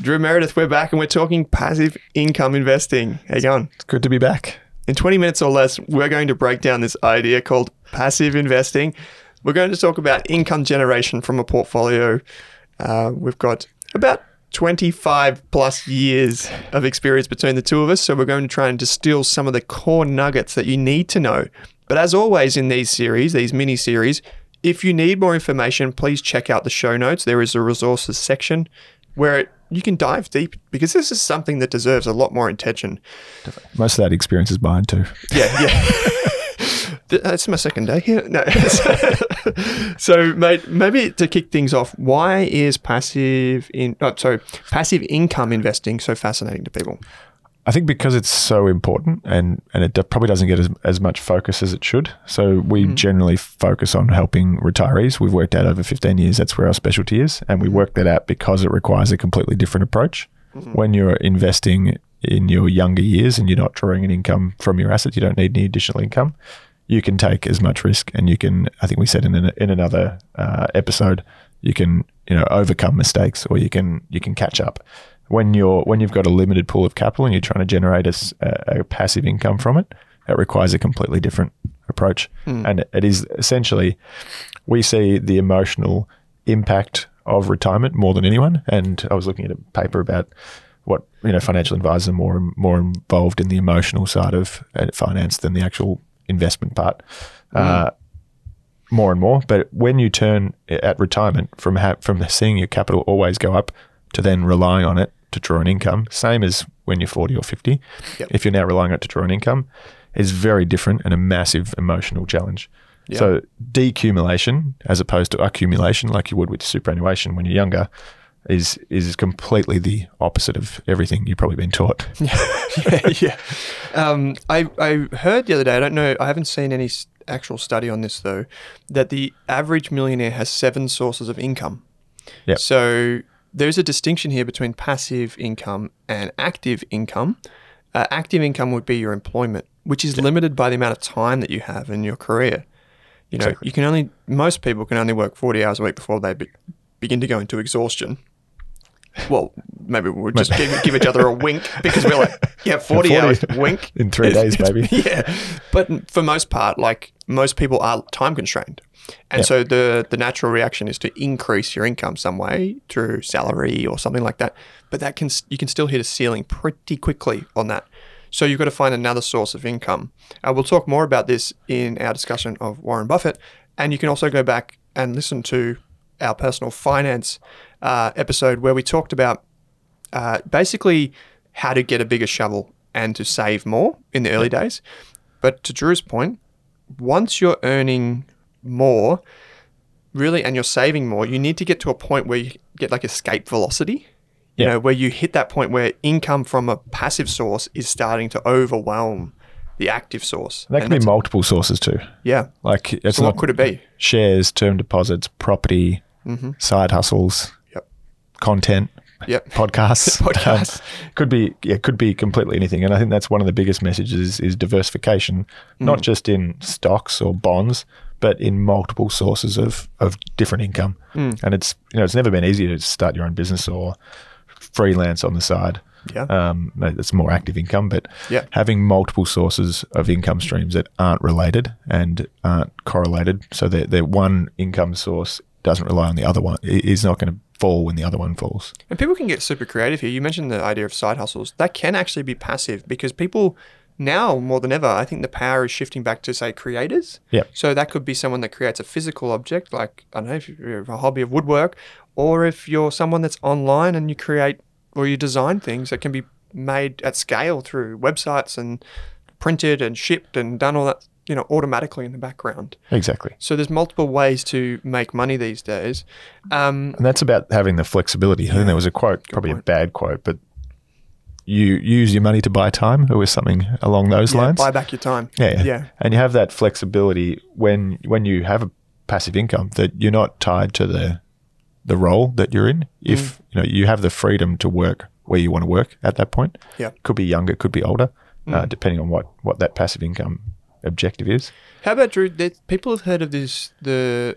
Drew Meredith, we're back and we're talking passive income investing. How you going? It's good to be back. In 20 minutes or less, we're going to break down this idea called passive investing. We're going to talk about income generation from a portfolio. Uh, we've got about 25 plus years of experience between the two of us. So we're going to try and distill some of the core nuggets that you need to know. But as always in these series, these mini series, if you need more information, please check out the show notes. There is a resources section where you can dive deep because this is something that deserves a lot more attention. Most of that experience is mine too. Yeah, yeah. That's my second day here. No. so, mate, maybe to kick things off, why is passive in oh, sorry, passive income investing so fascinating to people? I think because it's so important and, and it probably doesn't get as, as much focus as it should. So we mm. generally focus on helping retirees. We've worked out over 15 years, that's where our specialty is. And we mm-hmm. work that out because it requires a completely different approach. Mm-hmm. When you're investing in your younger years and you're not drawing an income from your assets, you don't need any additional income. You can take as much risk and you can, I think we said in, an, in another uh, episode, you can, you know, overcome mistakes or you can, you can catch up when you're when you've got a limited pool of capital and you're trying to generate a, a passive income from it, it requires a completely different approach. Mm. And it is essentially we see the emotional impact of retirement more than anyone. And I was looking at a paper about what you know financial advisors are more more involved in the emotional side of uh, finance than the actual investment part. Mm. Uh, more and more, but when you turn at retirement from ha- from seeing your capital always go up to then relying on it to draw an income, same as when you're 40 or 50. Yep. If you're now relying on it to draw an income, is very different and a massive emotional challenge. Yep. So decumulation as opposed to accumulation, like you would with superannuation when you're younger, is is completely the opposite of everything you've probably been taught. yeah, yeah. Um, I I heard the other day. I don't know. I haven't seen any actual study on this though. That the average millionaire has seven sources of income. Yeah. So there's a distinction here between passive income and active income. Uh, active income would be your employment, which is limited by the amount of time that you have in your career. You know, exactly. you can only most people can only work 40 hours a week before they be, begin to go into exhaustion. Well, maybe we'll just give, give, each other a wink because we're like, yeah, 40, 40 hours, wink. In three days, maybe. yeah. But for most part, like most people are time constrained. And yep. so the the natural reaction is to increase your income some way through salary or something like that. But that can you can still hit a ceiling pretty quickly on that. So you've got to find another source of income. Uh, we'll talk more about this in our discussion of Warren Buffett, and you can also go back and listen to our personal finance uh, episode where we talked about uh, basically how to get a bigger shovel and to save more in the early days. But to Drew's point, once you're earning more, really, and you're saving more, you need to get to a point where you get like escape velocity. You yeah. know, where you hit that point where income from a passive source is starting to overwhelm the active source. And that can be multiple sources too. Yeah. Like it's so not what could it be? Shares, term deposits, property, mm-hmm. side hustles, yep. content, Yep. podcasts. Podcasts. Um, could be yeah, could be completely anything. And I think that's one of the biggest messages is, is diversification, Mm. not just in stocks or bonds, but in multiple sources of, of different income. Mm. And it's you know it's never been easier to start your own business or freelance on the side. Yeah. Um, it's more active income, but Yeah. having multiple sources of income streams that aren't related and aren't correlated, so that that one income source doesn't rely on the other one, is not going to fall when the other one falls. And people can get super creative here. You mentioned the idea of side hustles. That can actually be passive because people now more than ever, I think the power is shifting back to say creators. Yeah. So that could be someone that creates a physical object, like I don't know if you have a hobby of woodwork, or if you're someone that's online and you create or you design things that can be made at scale through websites and printed and shipped and done all that you know automatically in the background. Exactly. So there's multiple ways to make money these days. Um, And that's about having the flexibility. I think there was a quote, probably point. a bad quote, but you use your money to buy time, or was something along those yeah, lines. buy back your time. Yeah, yeah. And you have that flexibility when when you have a passive income that you're not tied to the the role that you're in. If you know you have the freedom to work where you want to work at that point. Yeah. Could be younger, could be older, uh, depending on what what that passive income objective is. How about Drew? People have heard of this the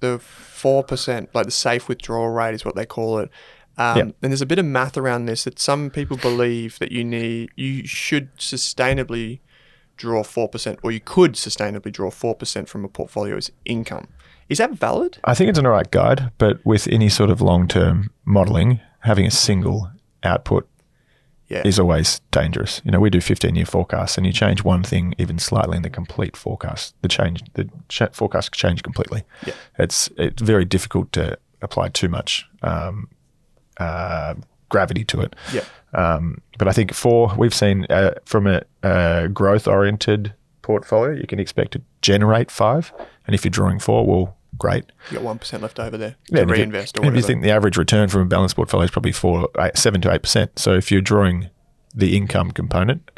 the four percent, like the safe withdrawal rate is what they call it. Um. And there's a bit of math around this that some people believe that you need you should sustainably draw four percent, or you could sustainably draw four percent from a portfolio's income. Is that valid? I think it's an alright guide, but with any sort of long term modeling, having a single output Yeah. is always dangerous. You know, we do 15 year forecasts and you change one thing even slightly in the complete forecast, the change, the ch- forecast change completely. Yeah. It's, it's very difficult to apply too much um, uh, gravity to it. Yeah. Um, but I think for, we've seen uh, from a, a growth oriented portfolio, you can expect to generate five. And if you're drawing four, well, great. You got one percent left over there Yeah, to if you- reinvest or and If you think the average return from a balanced portfolio is probably four, eight, seven to eight percent, so if you're drawing the income component,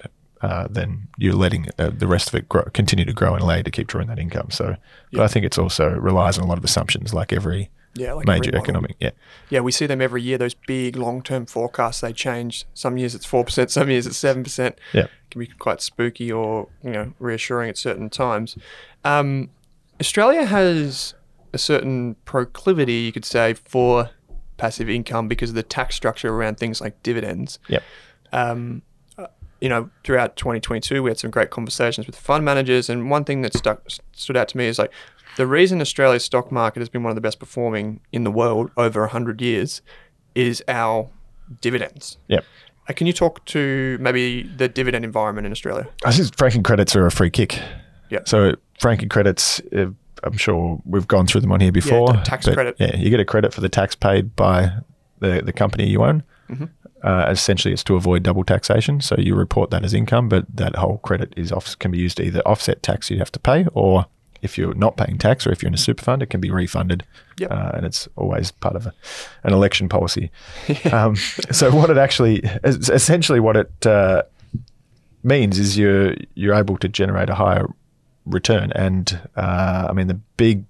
uh, then you're letting uh, the rest of it grow, continue to grow and allow you to keep drawing that income. So, but I think it's also relies on a lot of assumptions, like every yeah, like major economic. Yeah, Yeah, we see them every year. Those big long-term forecasts they change. Some years it's four percent, some years it's seven percent. yeah, Can be quite spooky or you know reassuring at certain times. Um, Australia has a certain proclivity, you could say, for passive income because of the tax structure around things like dividends. Yep. Um, uh, you know, throughout 2022, we had some great conversations with fund managers, and one thing that stuck stood out to me is like the reason Australia's stock market has been one of the best performing in the world over 100 years is our dividends. Yep. Uh, Can you talk to maybe the dividend environment in Australia? I think franking credits are a free kick. Yeah. So franking credits, uh, I'm sure we've gone through them on here before. the tax credit. Yeah, you get a credit for the tax paid by the, the company you own. Mm-hmm. Uh, essentially, it's to avoid double taxation. So you report that as income, but that whole credit is off, can be used to either offset tax you have to pay, or if you're not paying tax, or if you're in a super fund, it can be refunded. Yep. Uh, and it's always part of a, an election policy. um, so what it actually, essentially, what it uh, means is you're you're able to generate a higher return. And uh, I mean, the big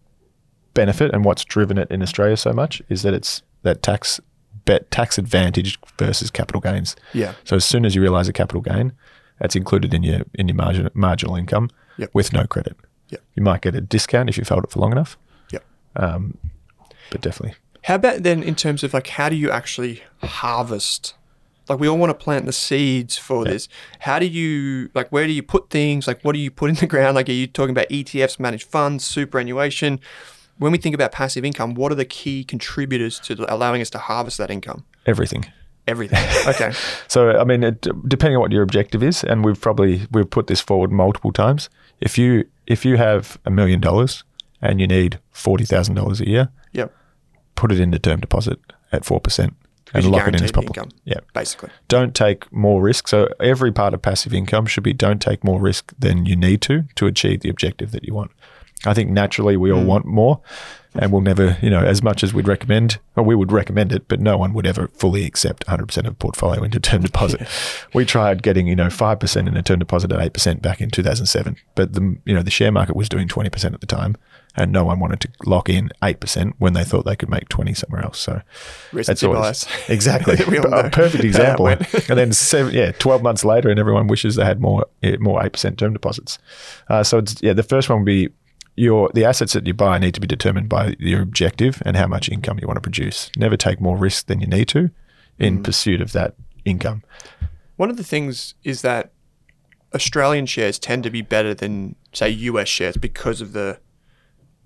benefit and what's driven it in Australia so much is that it's that tax bet tax advantage versus capital gains. Yeah. So as soon as you realize a capital gain, that's included in your in your margin, marginal income Yep. with no credit. Yep. You might get a discount if you've held it for long enough, Yep. Um, but definitely. How about then in terms of like how do you actually harvest? Like we all want to plant the seeds for this. How do you like where do you put things? Like what do you put in the ground? Like are you talking about ETFs, managed funds, superannuation? When we think about passive income, what are the key contributors to allowing us to harvest that income? Everything. Everything. Okay. So I mean, it, depending on what your objective is, and we've probably we've put this forward multiple times. If you if you have a million dollars and you need forty thousand dollars a year, yep. put it into term deposit at four percent and lock it in as income. Yeah. Basically. Don't take more risk. So every part of passive income should be don't take more risk than you need to to achieve the objective that you want. I think naturally we all mm. want more, and we'll never, you know, as much as we'd recommend, or we would recommend it, but no one would ever fully accept 100% of portfolio into term deposit. We tried getting, you know, 5% in a term deposit at 8% back in 2007, but the, you know, the share market was doing 20% at the time and no one wanted to lock in 8% when they thought they could make 20 somewhere else. So Recency bias. exactly a perfect example. and then seven, yeah, 12 months later and everyone wishes they had more, eh, more 8% term deposits. Uh, so it's, yeah, the first one would be your, the assets that you buy need to be determined by your objective and how much income you want to produce. Never take more risk than you need to in mm. pursuit of that income. One of the things is that Australian shares tend to be better than, say, US shares because of the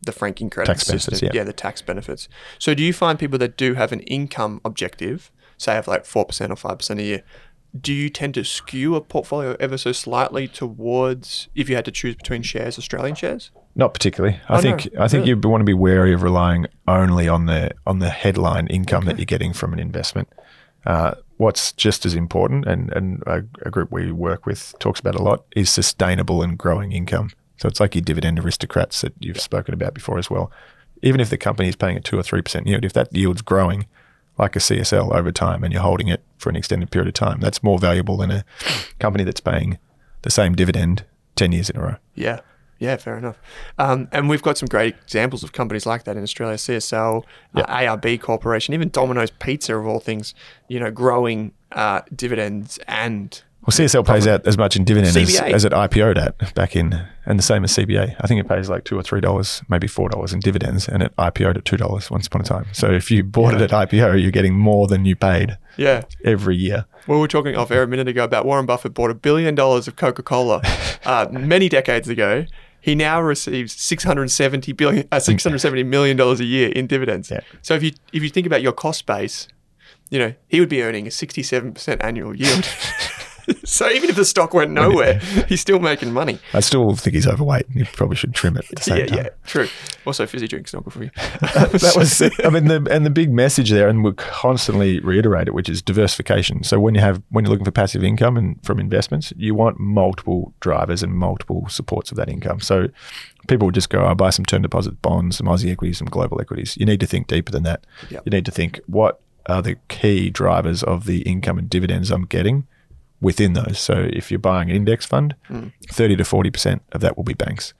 the franking credit Tax system. benefits, yeah. the tax benefits. So, do you find people that do have an income objective, say, of like four percent or five percent a year? Do you tend to skew a portfolio ever so slightly towards, if you had to choose between shares, Australian shares? Not particularly. I Oh, think no. I think Really? you want to be wary of relying only on the on the headline income that you're getting from an investment. Uh, what's just as important, and and a, a group we work with talks about a lot, is sustainable and growing income. So it's like your dividend aristocrats that you've spoken about before as well. Even if the company is paying a two or three percent yield, if that yield's growing, like a CSL over time, and you're holding it for an extended period of time, that's more valuable than a company that's paying the same dividend ten years in a row. Yeah. Yeah, fair enough. Um, and we've got some great examples of companies like that in Australia CSL, uh, ARB Corporation, even Domino's Pizza, of all things, you know, growing uh, dividends and. Well, CSL pays out as much in dividend as, as it IPO'd at back in, and the same as CBA. I think it pays like two or three dollars, maybe four dollars in dividends, and it IPO'd at two dollars once upon a time. So if you bought it at IPO, you're getting more than you paid Yeah. every year. Well, we were talking off air a minute ago about Warren Buffett bought a billion dollars of Coca Cola uh, many decades ago. He now receives 670 billion, uh, 670 million dollars a year in dividends. Yeah. So if you if you think about your cost base, you know he would be earning a 67 percent annual yield. so even if the stock went nowhere, he's still making money. I still think he's overweight. And you probably should trim it at the same Yeah, time. yeah, true. Also, fizzy drinks not good for you. that was I mean the and the big message there and we constantly reiterate it which is diversification so when you have when you're looking for passive income and from investments you want multiple drivers and multiple supports of that income so people would just go I'll buy some term deposit bonds some Aussie equities some global equities you need to think deeper than that Yep. you need to think what are the key drivers of the income and dividends I'm getting within those so if you're buying an index fund 30 to 40% of that will be banks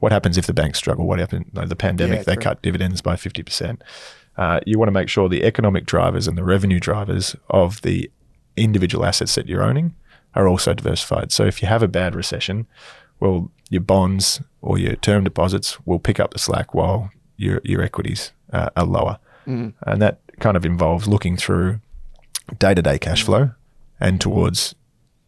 what happens if the banks struggle? What happened? Like the pandemic, Yeah, they true. cut dividends by 50%. Uh, you want to make sure the economic drivers and the revenue drivers of the individual assets that you're owning are also diversified. So if you have a bad recession, well, your bonds or your term deposits will pick up the slack while your, your equities uh, are lower. And that kind of involves looking through day to day cash flow and towards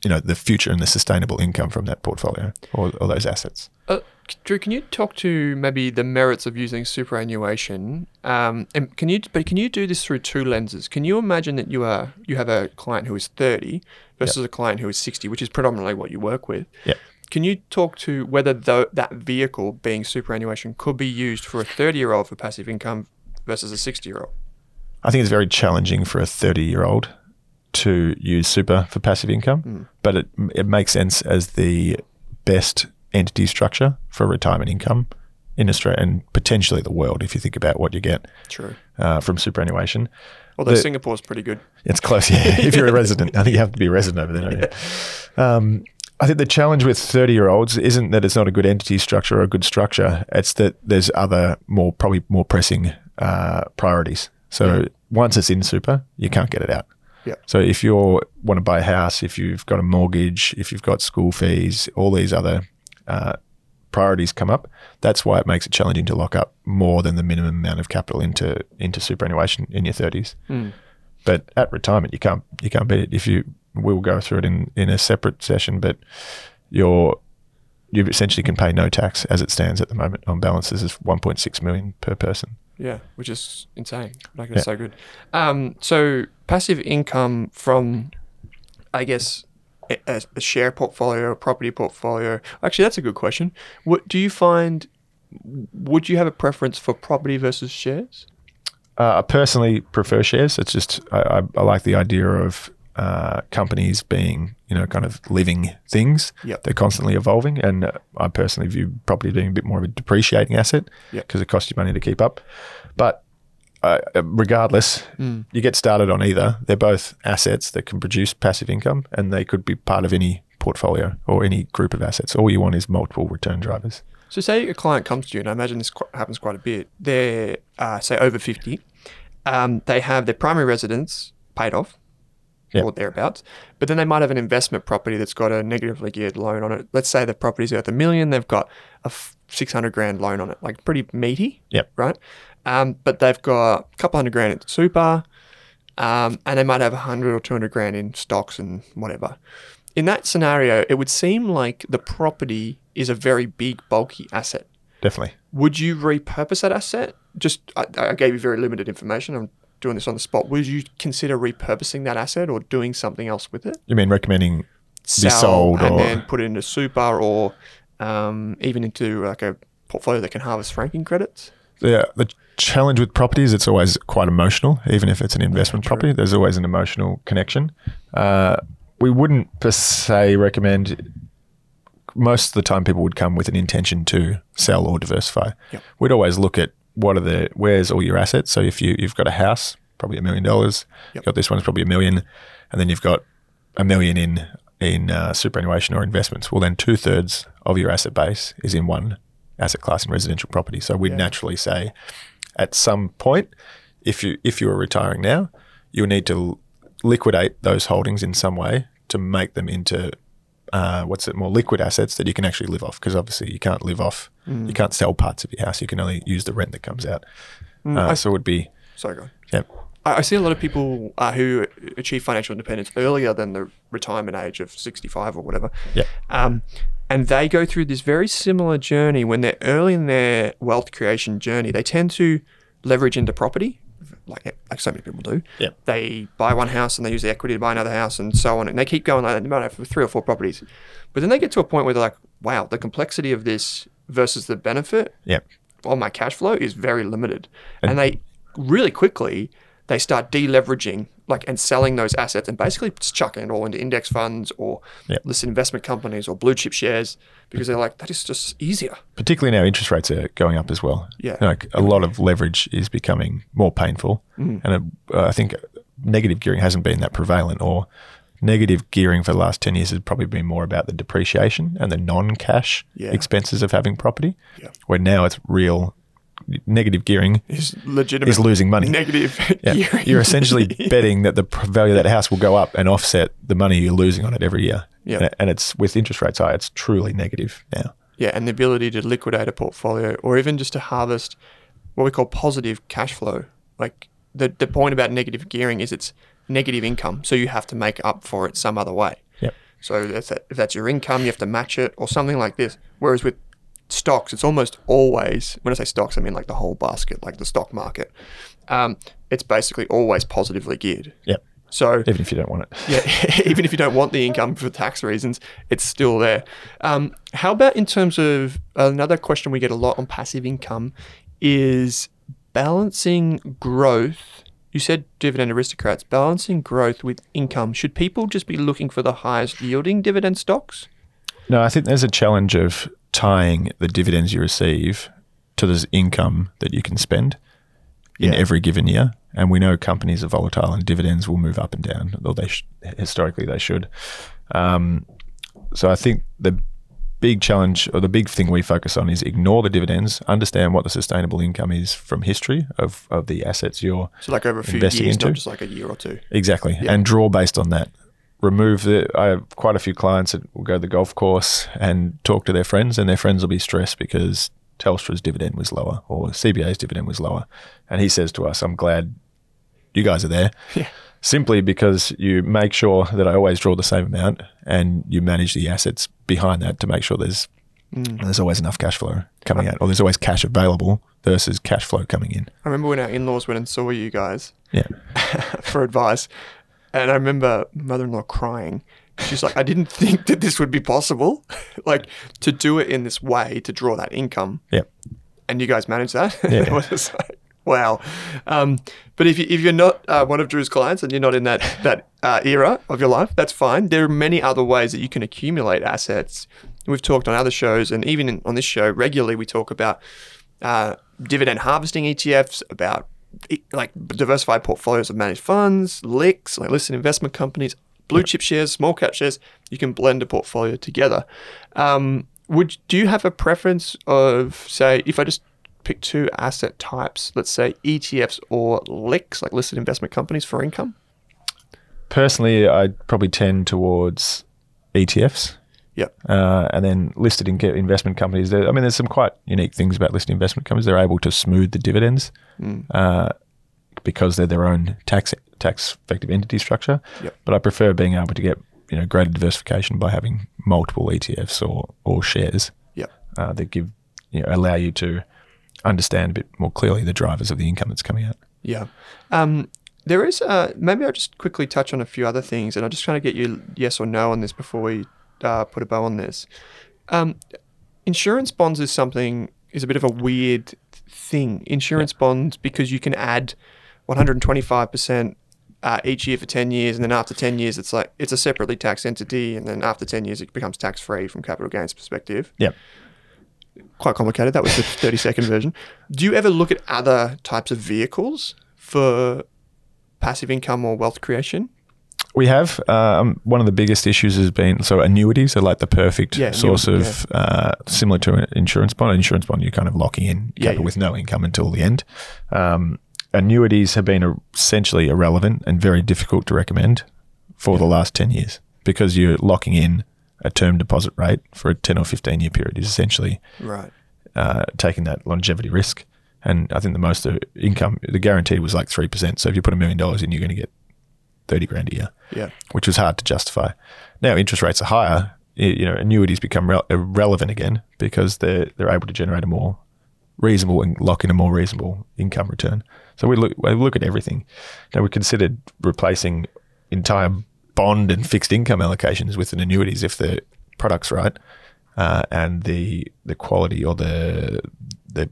you know the future and the sustainable income from that portfolio or, or those assets. Uh, Drew, can you talk to maybe the merits of using superannuation? Um, and can you, but can you do this through two lenses? Can you imagine that you are you have a client who is thirty versus a client who is sixty, which is predominantly what you work with? Yeah. Can you talk to whether tho- that vehicle, being superannuation, could be used for a thirty-year-old for passive income versus a sixty-year-old? I think it's very challenging for a 30 year old to use super for passive income, but it, it makes sense as the best entity structure for retirement income in Australia and potentially the world if you think about what you get True. uh, from superannuation. Although The- Singapore's pretty good. It's close, yeah. if you're a resident, I think you have to be a resident over there. Don't you? Um, I think the challenge with 30 year olds isn't that it's not a good entity structure or a good structure. It's that there's other more, probably more pressing uh, priorities. So once it's in super, you can't get it out. Yeah. So if you want to buy a house, if you've got a mortgage, if you've got school fees, all these other uh, priorities come up. That's why it makes it challenging to lock up more than the minimum amount of capital into into superannuation in your 30s. But at retirement, you can't you can't beat it. If you we'll go through it in, in a separate session, but you're you essentially can pay no tax as it stands at the moment on balances is 1.6 million per person. Yeah, which is insane. Like Yeah. it's so good. Um, so passive income from, I guess, a, a- share portfolio, a property portfolio. Actually, that's a good question. What do you find? Would you have a preference for property versus shares? Uh, I personally prefer shares. It's just I, I, I like the idea of uh, companies being, you know, kind of living things. Yep. They're constantly evolving. And uh, I personally view property being a bit more of a depreciating asset Yep. because it costs you money to keep up. But uh, regardless, Mm. you get started on either. They're both assets that can produce passive income and they could be part of any portfolio or any group of assets. All you want is multiple return drivers. So, say a client comes to you, and I imagine this qu- happens quite a bit. They're, uh, say, over 50. Um, they have their primary residence paid off Yep. or thereabouts, but then they might have an investment property that's got a negatively geared loan on it. Let's say the property's worth a million, they've got a f- 600 grand loan on it, like pretty meaty, Yep. right? Um, but they've got a couple hundred grand in super, um, and they might have a 100 or 200 grand in stocks and whatever. In that scenario, it would seem like the property is a very big, bulky asset. Definitely. Would you repurpose that asset? Just, I, I gave you very limited information. I'm doing this on the spot. Would you consider repurposing that asset or doing something else with it? You mean recommending Sell sold and or- then put it into super or um, even into like a portfolio that can harvest franking credits? The the challenge with properties it's always quite emotional even if it's an investment property there's always an emotional connection. Uh, we wouldn't per se recommend most of the time people would come with an intention to sell or diversify. Yep. we'd always look at what are the where's all your assets? So if you you've got a house probably a million dollars. Yep. got this one's probably a million. And then you've got a million in in uh, superannuation or investments. Well then two-thirds of your asset base is in one asset class in residential property so we'd Yeah. naturally say at some point if you if you are retiring now you need to liquidate those holdings in some way to make them into uh, what's it more liquid assets that you can actually live off because obviously you can't live off you can't sell parts of your house you can only use the rent that comes out uh, so it would be Sorry, go on. yeah I I see a lot of people uh, who achieve financial independence earlier than the retirement age of 65 or whatever. Yeah. Um, and they go through this very similar journey when they're early in their wealth creation journey. They tend to leverage into property, like like so many people do. Yeah. They buy one house and they use the equity to buy another house and so on. And they keep going like that. They might have three or four properties. But then they get to a point where they're like, wow, the complexity of this versus the benefit yeah on my cash flow is very limited. And, they really quickly they start deleveraging like and selling those assets and basically just chucking it all into index funds or Yep. listed investment companies or blue chip shares because they're like that is just easier. particularly now interest rates are going up as well. Yeah. like a lot of leverage is becoming more painful, Mm. and uh, I think negative gearing hasn't been that prevalent. Or negative gearing for the last ten years has probably been more about the depreciation and the non-cash Yeah. expenses of having property. Yeah. Where now it's real negative gearing Is legitimate is losing money. negative Yeah. gearing. You're essentially betting that the value of that house will go up and offset the money you're losing on it every year. Yeah. And, and it's with interest rates high, it's truly negative now. Yeah, and the ability to liquidate a portfolio or even just to harvest what we call positive cash flow. Like the, the point about negative gearing is it's negative income, so you have to make up for it some other way. Yep. So that's that, if that's your income, you have to match it or something like this. Whereas with stocks, it's almost always, when I say stocks, I mean like the whole basket, like the stock market. Um, it's basically always positively geared. Yep. So Even if you don't want it. yeah, even if you don't want the income for tax reasons, it's still there. Um, how about in terms of another question we get a lot on passive income is balancing growth. You said dividend aristocrats, balancing growth with income. Should people just be looking for the highest yielding dividend stocks? No, I think there's a challenge of tying the dividends you receive to the income that you can spend in Yeah. every given year. And we know companies are volatile and dividends will move up and down, though they sh- historically they should. Um, so I think the big challenge or the big thing we focus on is ignore the dividends, understand what the sustainable income is from history of, of the assets you're So like over a few Investing years, into? not just like a year or two. Exactly. And draw based on that. Remove the. I have quite a few clients that will go to the golf course and talk to their friends, and their friends will be stressed because Telstra's dividend was lower or CBA's dividend was lower. And he says to us, I'm glad you guys are there. Yeah. Simply because you make sure that I always draw the same amount and you manage the assets behind that to make sure there's mm. there's always enough cash flow coming out or there's always cash available versus cash flow coming in. I remember when our in-laws went and saw you guys Yeah. for advice. And I remember mother-in-law crying. She's like, I didn't think that this would be possible, like to do it in this way to draw that income. Yeah. And you guys manage that. Yeah. It was just like, Wow. Um, but if, you, if you're not uh, one of Drew's clients and you're not in that, that uh, era of your life, that's fine. There are many other ways that you can accumulate assets. We've talked on other shows, and even in, on this show, regularly we talk about uh, dividend harvesting ETFs, about like diversified portfolios of managed funds, LICs, like listed investment companies, blue chip shares, small cap shares. You can blend a portfolio together. Um, would do you have a preference of say if I just pick two asset types, let's say ETFs or LICs, like listed investment companies for income? Personally, I probably tend towards ETFs. Yep. Uh, and then listed in investment companies. There, I mean, there's some quite unique things about listed investment companies. They're able to smooth the dividends Mm. uh, because they're their own tax tax effective entity structure. Yep. But I prefer being able to get you know greater diversification by having multiple ETFs or or shares Yep. uh, that give you know, allow you to understand a bit more clearly the drivers of the income that's coming out. Yeah. Um, there is, uh, maybe I'll just quickly touch on a few other things and I'll just trying to get you yes or no on this before we uh, put a bow on this. Um, insurance bonds is something, is a bit of a weird thing. Insurance bonds, because you can add 125% uh, each year for 10 years and then after 10 years it's like it's a separately taxed entity and then after 10 years it becomes tax free from capital gains perspective Yep. quite complicated. That was the 30 second version. Do you ever look at other types of vehicles for passive income or wealth creation? We have um, one of the biggest issues has been so annuities are like the perfect Yeah, source annuity, of uh, similar to an insurance bond. An insurance bond, you're kind of locking in Yeah, capital yeah. with no income until the end. Um, annuities have been essentially irrelevant and very difficult to recommend for the last ten years because you're locking in a term deposit rate for a ten or fifteen year period is essentially Right. uh, taking that longevity risk. And I think the most of income, the guarantee was like three percent. So if you put a million dollars in, you're going to get thirty grand a year Yeah. which was hard to justify. Now interest rates are higher. You know, annuities become rel- irrelevant again because they're they're able to generate a more reasonable and lock in a more reasonable income return. So we look we look at everything. Now we considered replacing entire bond and fixed income allocations with an annuities if the product's right uh, and the the quality or the the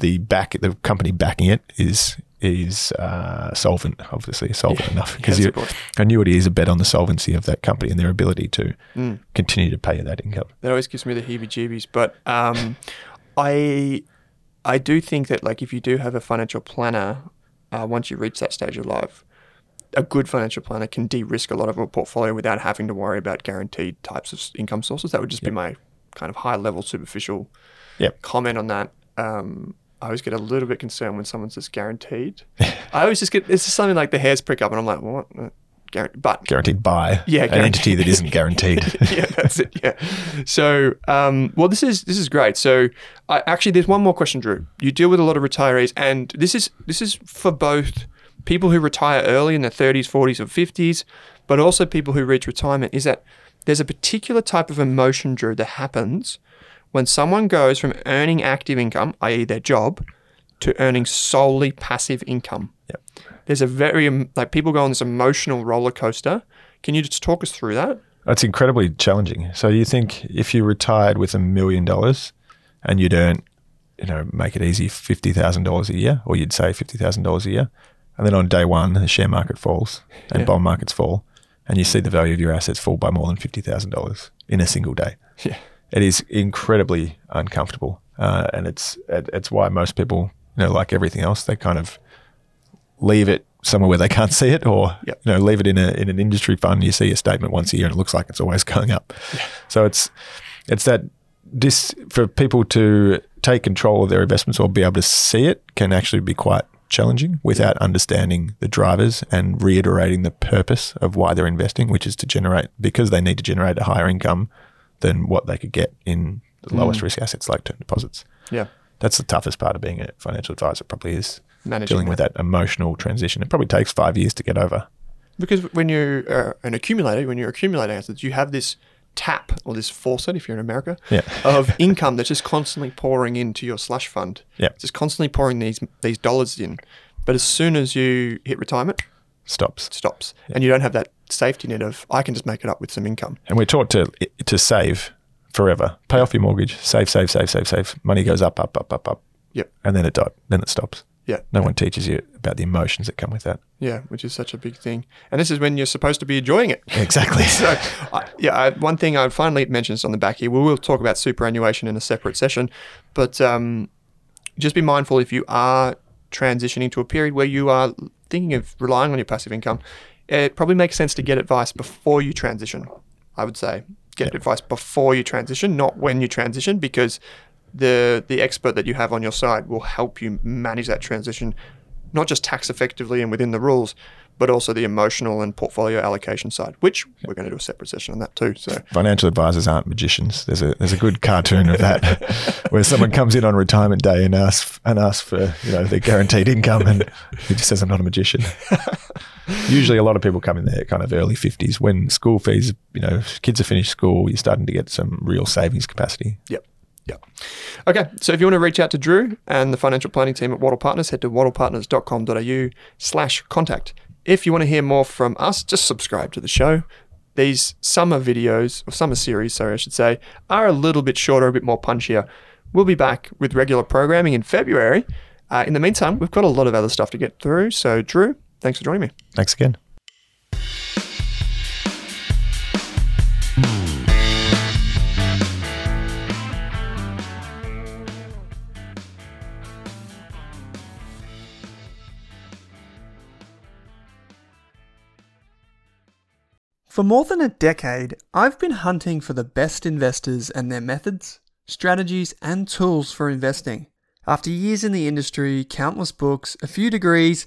the back the company backing it is is uh, solvent, obviously solvent enough because yes, annuity is a bet on the solvency of that company and their ability to Mm. continue to pay that income. That always gives me the heebie-jeebies. But um, I, I do think that like if you do have a financial planner, uh, once you reach that stage of life, a good financial planner can de-risk a lot of a portfolio without having to worry about guaranteed types of income sources. That would just be my kind of high-level, superficial Yep. comment on that. Um, I always get a little bit concerned when someone says guaranteed. I always just get it's just something like the hairs prick up, and I'm like, what? Uh, guaran- But Guaranteed by Yeah, an entity that guaranteed. isn't guaranteed. yeah, that's it. Yeah. So, um, well, this is this is great. So, I, actually, there's one more question, Drew. You deal with a lot of retirees, and this is this is for both people who retire early in their 30s, 40s, or 50s, but also people who reach retirement. Is that there's a particular type of emotion, Drew, that happens when someone goes from earning active income, i.e., their job, to earning solely passive income. Yep. There's a very like people go on this emotional roller coaster. Can you just talk us through that? That's incredibly challenging. So you think if you retired with a million dollars and you'd earn, you know, make it easy, fifty thousand dollars a year, or you'd say fifty thousand dollars a year, and then on day one the share market falls and Yeah. bond markets fall, and you see the value of your assets fall by more than fifty thousand dollars in a single day. Yeah. It is incredibly uncomfortable, uh, and it's it, it's why most people, you know, like everything else, they kind of leave it somewhere where they can't see it, or Yep. you know, leave it in a in an industry fund. You see a statement once a year, and it looks like it's always going up. So it's it's that this for people to take control of their investments or be able to see it can actually be quite challenging without understanding the drivers and reiterating the purpose of why they're investing, which is to generate because they need to generate a higher income than what they could get in the lowest mm. risk assets like term deposits. Yeah. That's the toughest part of being a financial advisor. Probably is Managing dealing with that emotional transition. It probably takes five years to get over. Because when you're an accumulator, when you're accumulating assets, you have this tap or this faucet, if you're in America, Yeah. of income that's just constantly pouring into your slush fund. Yeah. Just constantly pouring these these dollars in. But as soon as you hit retirement, Stops. stops. And you don't have that safety net of I can just make it up with some income. And we're taught to to save forever. Pay off your mortgage. Save, save, save, save, save. Money goes up, up, up, up, up, Yep. and then it di- then it stops. Yeah. No one teaches you about the emotions that come with that. Yeah, which is such a big thing. And this is when you're supposed to be enjoying it. Exactly. so, I, yeah, I, one thing I finally mentioned on the back here. We will talk about superannuation in a separate session, but um, just be mindful if you are transitioning to a period where you are thinking of relying on your passive income. It probably makes sense to get advice before you transition. I would say get advice before you transition, not when you transition, because the the expert that you have on your side will help you manage that transition, not just tax effectively and within the rules, but also the emotional and portfolio allocation side, which we're going to do a separate session on that too. So Financial advisors aren't magicians. There's a there's a good cartoon of that where someone comes in on retirement day and asks and asks for you know their guaranteed income and he just says I'm not a magician. Usually, a lot of people come in their kind of early fifties when school fees, you know, kids have finished school. You're starting to get some real savings capacity. Yep. Yep. Okay, so if you want to reach out to Drew and the financial planning team at Wattle Partners, head to wattlepartners.com.au slash contact. If you want to hear more from us, just subscribe to the show. These summer videos, or summer series, sorry, I should say, are a little bit shorter, a bit more punchier. We'll be back with regular programming in February. Uh, in the meantime, we've got a lot of other stuff to get through. So, Drew, thanks for joining me. Thanks again. For more than a decade, I've been hunting for the best investors and their methods, strategies, and tools for investing. After years in the industry, countless books, a few degrees,